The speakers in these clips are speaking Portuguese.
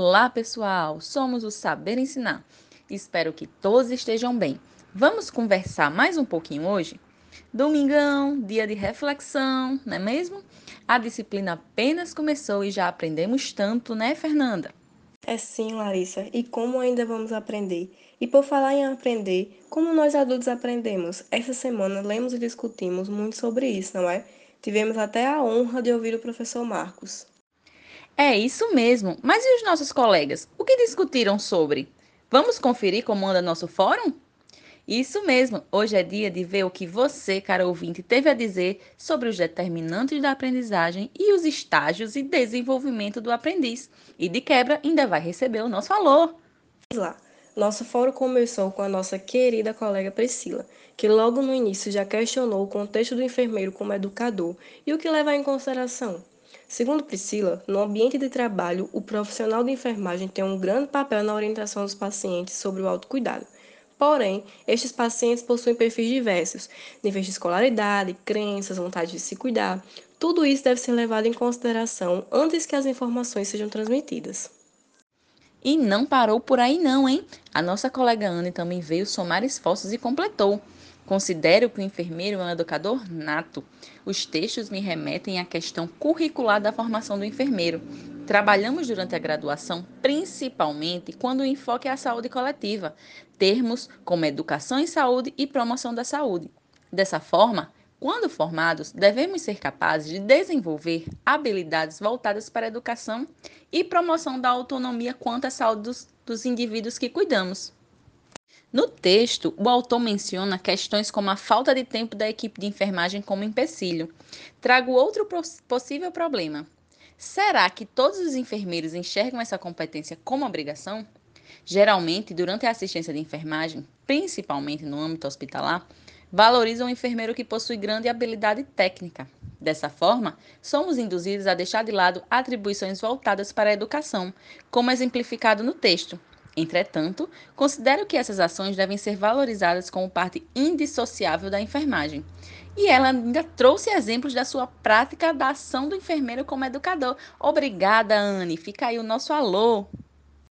Olá, pessoal! Somos o Saber Ensinar. Espero que todos estejam bem. Vamos conversar mais um pouquinho hoje? Domingão, dia de reflexão, não é mesmo? A disciplina apenas começou e já aprendemos tanto, né, Fernanda? É sim, Larissa. E como ainda vamos aprender? E por falar em aprender, como nós adultos aprendemos? Essa semana lemos e discutimos muito sobre isso, não é? Tivemos até a honra de ouvir o professor Marcos. É isso mesmo. Mas e os nossos colegas? O que discutiram sobre? Vamos conferir como anda nosso fórum? Isso mesmo. Hoje é dia de ver o que você, cara ouvinte, teve a dizer sobre os determinantes da aprendizagem e os estágios e desenvolvimento do aprendiz. E de quebra, ainda vai receber o nosso. Vamos lá. Nosso fórum começou com a nossa querida colega Priscila, que logo no início já questionou o contexto do enfermeiro como educador e o que levar em consideração. Segundo Priscila, no ambiente de trabalho, o profissional de enfermagem tem um grande papel na orientação dos pacientes sobre o autocuidado. Porém, estes pacientes possuem perfis diversos, níveis de escolaridade, crenças, vontade de se cuidar. Tudo isso deve ser levado em consideração antes que as informações sejam transmitidas. E não parou por aí não, hein? A nossa colega Anne também veio somar esforços e completou. Considero que o enfermeiro é um educador nato. Os textos me remetem à questão curricular da formação do enfermeiro. Trabalhamos durante a graduação principalmente quando o enfoque é a saúde coletiva, termos como educação em saúde e promoção da saúde. Dessa forma, quando formados, devemos ser capazes de desenvolver habilidades voltadas para a educação e promoção da autonomia quanto à saúde dos, dos indivíduos que cuidamos. No texto, o autor menciona questões como a falta de tempo da equipe de enfermagem como empecilho. Trago outro possível problema. Será que todos os enfermeiros enxergam essa competência como obrigação? Geralmente, durante a assistência de enfermagem, principalmente no âmbito hospitalar, valorizam o enfermeiro que possui grande habilidade técnica. Dessa forma, somos induzidos a deixar de lado atribuições voltadas para a educação, como exemplificado no texto, Entretanto, considero que essas ações devem ser valorizadas como parte indissociável da enfermagem. E ela ainda trouxe exemplos da sua prática da ação do enfermeiro como educador. Obrigada, Anne. Fica aí o nosso alô.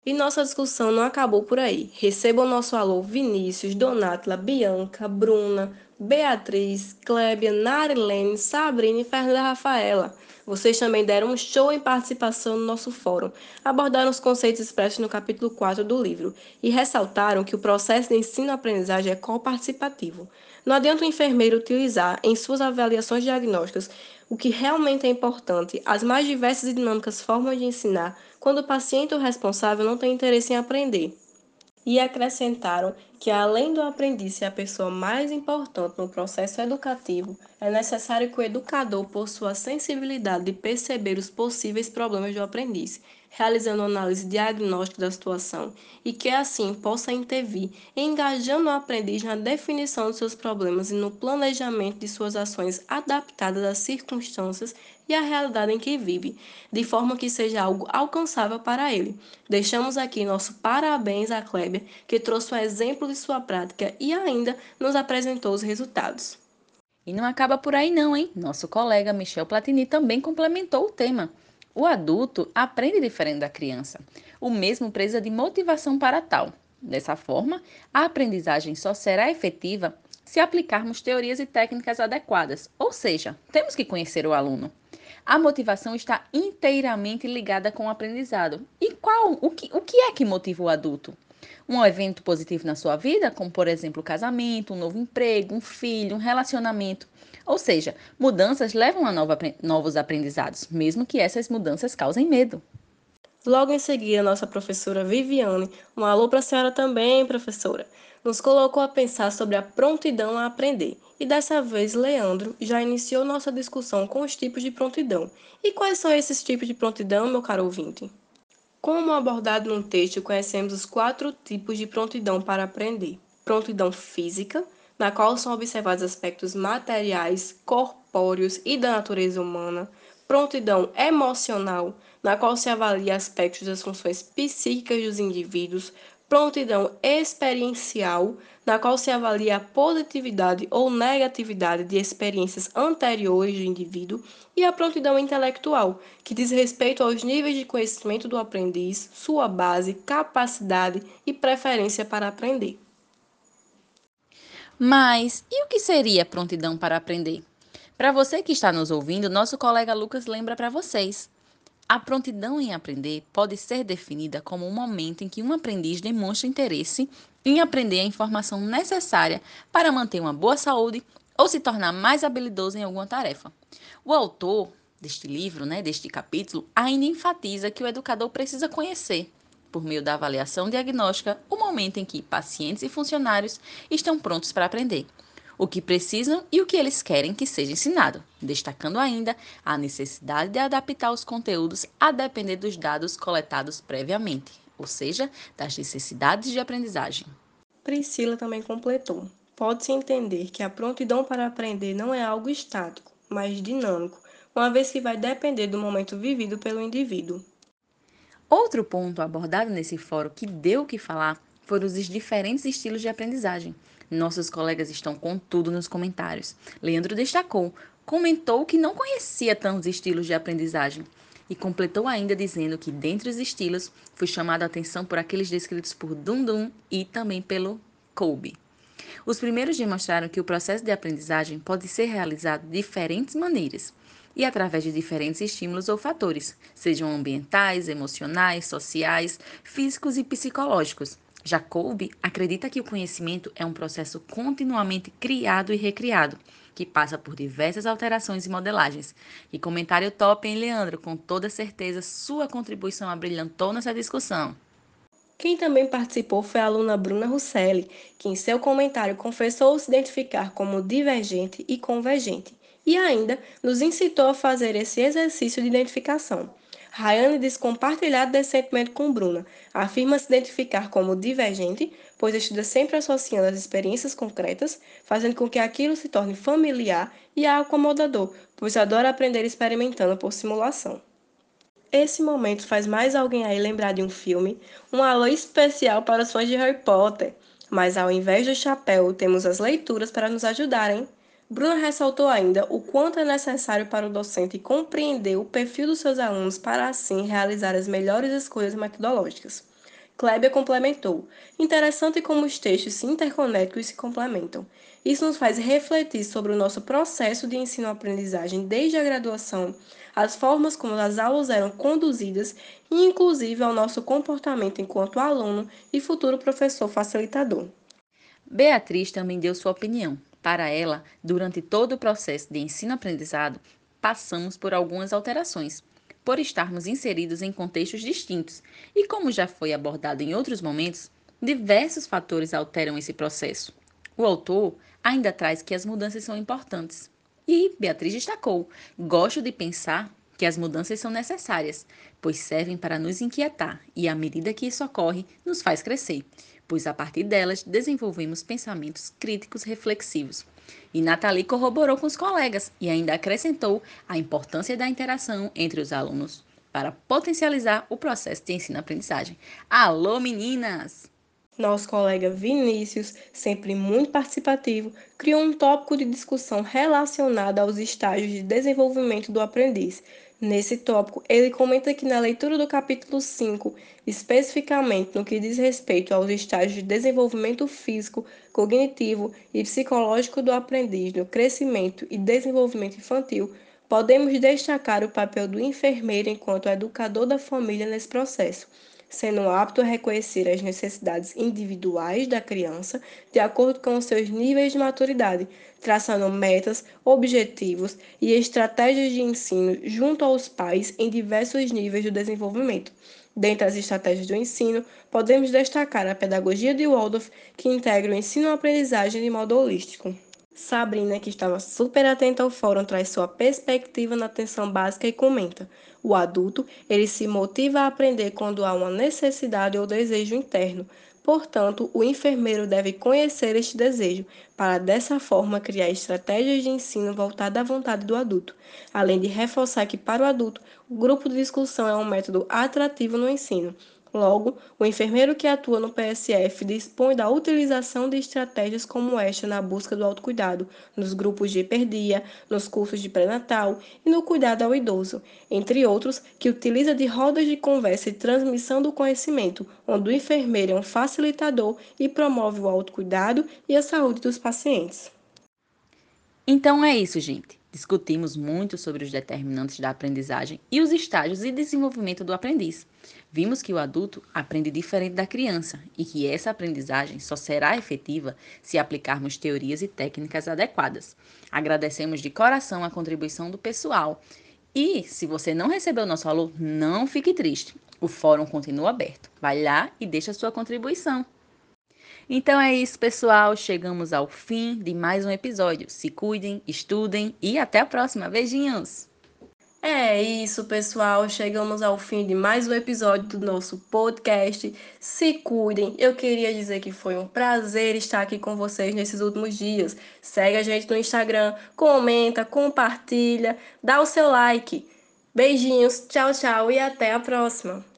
E nossa discussão não acabou por aí. Receba o nosso alô Vinícius, Donatila, Bianca, Bruna, Beatriz, Clébia, Narilene, Sabrina e Fernanda Rafaela. Vocês também deram um show em participação no nosso fórum, abordaram os conceitos expressos no capítulo 4 do livro e ressaltaram que o processo de ensino-aprendizagem é coparticipativo. Não adianta o enfermeiro utilizar em suas avaliações diagnósticas o que realmente é importante, as mais diversas e dinâmicas formas de ensinar, quando o paciente ou responsável não tem interesse em aprender e acrescentaram que, além do aprendiz ser a pessoa mais importante no processo educativo, é necessário que o educador possua a sensibilidade de perceber os possíveis problemas do aprendiz, realizando análise diagnóstica da situação e que, assim, possa intervir, engajando o aprendiz na definição dos seus problemas e no planejamento de suas ações adaptadas às circunstâncias e à realidade em que vive, de forma que seja algo alcançável para ele. Deixamos aqui nosso parabéns à Kleber, que trouxe o exemplo de sua prática e ainda nos apresentou os resultados. E não acaba por aí não, hein? Nosso colega Michel Platini também complementou o tema. O adulto aprende diferente da criança. O mesmo precisa de motivação para tal. Dessa forma, a aprendizagem só será efetiva se aplicarmos teorias e técnicas adequadas, ou seja, temos que conhecer o aluno. A motivação está inteiramente ligada com o aprendizado. E qual o que, o que é que motiva o adulto? Um evento positivo na sua vida, como por exemplo, casamento, um novo emprego, um filho, um relacionamento. Ou seja, mudanças levam a nova, novos aprendizados, mesmo que essas mudanças causem medo. Logo em seguida, nossa professora Viviane, um alô para a senhora também, professora, nos colocou a pensar sobre a prontidão a aprender e dessa vez, Leandro já iniciou nossa discussão com os tipos de prontidão. E quais são esses tipos de prontidão, meu caro ouvinte? Como abordado no texto, conhecemos os quatro tipos de prontidão para aprender: prontidão física, na qual são observados aspectos materiais, corpóreos e da natureza humana, prontidão emocional, na qual se avalia aspectos das funções psíquicas dos indivíduos, prontidão experiencial, na qual se avalia a positividade ou negatividade de experiências anteriores do indivíduo, e a prontidão intelectual, que diz respeito aos níveis de conhecimento do aprendiz, sua base, capacidade e preferência para aprender. Mas e o que seria prontidão para aprender? Para você que está nos ouvindo, nosso colega Lucas lembra para vocês. A prontidão em aprender pode ser definida como um momento em que um aprendiz demonstra interesse em aprender a informação necessária para manter uma boa saúde ou se tornar mais habilidoso em alguma tarefa. O autor deste livro, né, deste capítulo, ainda enfatiza que o educador precisa conhecer, por meio da avaliação diagnóstica, o momento em que pacientes e funcionários estão prontos para aprender o que precisam e o que eles querem que seja ensinado, destacando ainda a necessidade de adaptar os conteúdos a depender dos dados coletados previamente, ou seja, das necessidades de aprendizagem. Priscila também completou. Pode-se entender que a prontidão para aprender não é algo estático, mas dinâmico, uma vez que vai depender do momento vivido pelo indivíduo. Outro ponto abordado nesse fórum que deu o que falar foram os diferentes estilos de aprendizagem, nossos colegas estão com tudo nos comentários. Leandro destacou, comentou que não conhecia tantos estilos de aprendizagem e completou ainda dizendo que dentre os estilos foi chamada a atenção por aqueles descritos por Dundum e também pelo Kolbe. Os primeiros demonstraram que o processo de aprendizagem pode ser realizado de diferentes maneiras e através de diferentes estímulos ou fatores, sejam ambientais, emocionais, sociais, físicos e psicológicos, Jacob acredita que o conhecimento é um processo continuamente criado e recriado, que passa por diversas alterações e modelagens. E comentário top, hein, Leandro? Com toda certeza, sua contribuição abrilhantou nessa discussão. Quem também participou foi a aluna Bruna Russelli, que em seu comentário confessou se identificar como divergente e convergente, e ainda nos incitou a fazer esse exercício de identificação. Rayane diz compartilhar desse sentimento com Bruna. Afirma se identificar como divergente, pois estuda sempre associando as experiências concretas, fazendo com que aquilo se torne familiar e acomodador, pois adora aprender experimentando por simulação. Esse momento faz mais alguém aí lembrar de um filme, um alô especial para os fãs de Harry Potter. Mas ao invés do chapéu, temos as leituras para nos ajudarem. Bruna ressaltou ainda o quanto é necessário para o docente compreender o perfil dos seus alunos para assim realizar as melhores escolhas metodológicas. Klebia complementou: interessante como os textos se interconectam e se complementam. Isso nos faz refletir sobre o nosso processo de ensino-aprendizagem desde a graduação, as formas como as aulas eram conduzidas e, inclusive, ao nosso comportamento enquanto aluno e futuro professor facilitador. Beatriz também deu sua opinião. Para ela, durante todo o processo de ensino-aprendizado, passamos por algumas alterações, por estarmos inseridos em contextos distintos, e como já foi abordado em outros momentos, diversos fatores alteram esse processo. O autor ainda traz que as mudanças são importantes. E Beatriz destacou: gosto de pensar que as mudanças são necessárias, pois servem para nos inquietar e, à medida que isso ocorre, nos faz crescer pois a partir delas desenvolvemos pensamentos críticos reflexivos. E Nathalie corroborou com os colegas e ainda acrescentou a importância da interação entre os alunos para potencializar o processo de ensino-aprendizagem. Alô, meninas! Nosso colega Vinícius, sempre muito participativo, criou um tópico de discussão relacionado aos estágios de desenvolvimento do aprendiz, Nesse tópico, ele comenta que na leitura do capítulo 5, especificamente no que diz respeito aos estágios de desenvolvimento físico, cognitivo e psicológico do aprendiz no crescimento e desenvolvimento infantil, podemos destacar o papel do enfermeiro enquanto educador da família nesse processo sendo apto a reconhecer as necessidades individuais da criança de acordo com seus níveis de maturidade, traçando metas, objetivos e estratégias de ensino junto aos pais em diversos níveis do desenvolvimento. Dentre as estratégias do ensino, podemos destacar a pedagogia de Waldorf, que integra o ensino-aprendizagem de modo holístico. Sabrina, que estava super atenta ao fórum, traz sua perspectiva na atenção básica e comenta: o adulto, ele se motiva a aprender quando há uma necessidade ou desejo interno. Portanto, o enfermeiro deve conhecer este desejo, para dessa forma criar estratégias de ensino voltadas à vontade do adulto, além de reforçar que para o adulto, o grupo de discussão é um método atrativo no ensino, Logo, o enfermeiro que atua no PSF dispõe da utilização de estratégias como esta na busca do autocuidado, nos grupos de hiperdia, nos cursos de pré-natal e no cuidado ao idoso, entre outros, que utiliza de rodas de conversa e transmissão do conhecimento, onde o enfermeiro é um facilitador e promove o autocuidado e a saúde dos pacientes. Então é isso, gente. Discutimos muito sobre os determinantes da aprendizagem e os estágios de desenvolvimento do aprendiz. Vimos que o adulto aprende diferente da criança e que essa aprendizagem só será efetiva se aplicarmos teorias e técnicas adequadas. Agradecemos de coração a contribuição do pessoal. E se você não recebeu nosso alô, não fique triste. O fórum continua aberto. Vai lá e deixa sua contribuição. Então é isso, pessoal. Chegamos ao fim de mais um episódio. Se cuidem, estudem e até a próxima. Beijinhos! É isso, pessoal. Chegamos ao fim de mais um episódio do nosso podcast. Se cuidem. Eu queria dizer que foi um prazer estar aqui com vocês nesses últimos dias. Segue a gente no Instagram, comenta, compartilha, dá o seu like. Beijinhos, tchau, tchau e até a próxima.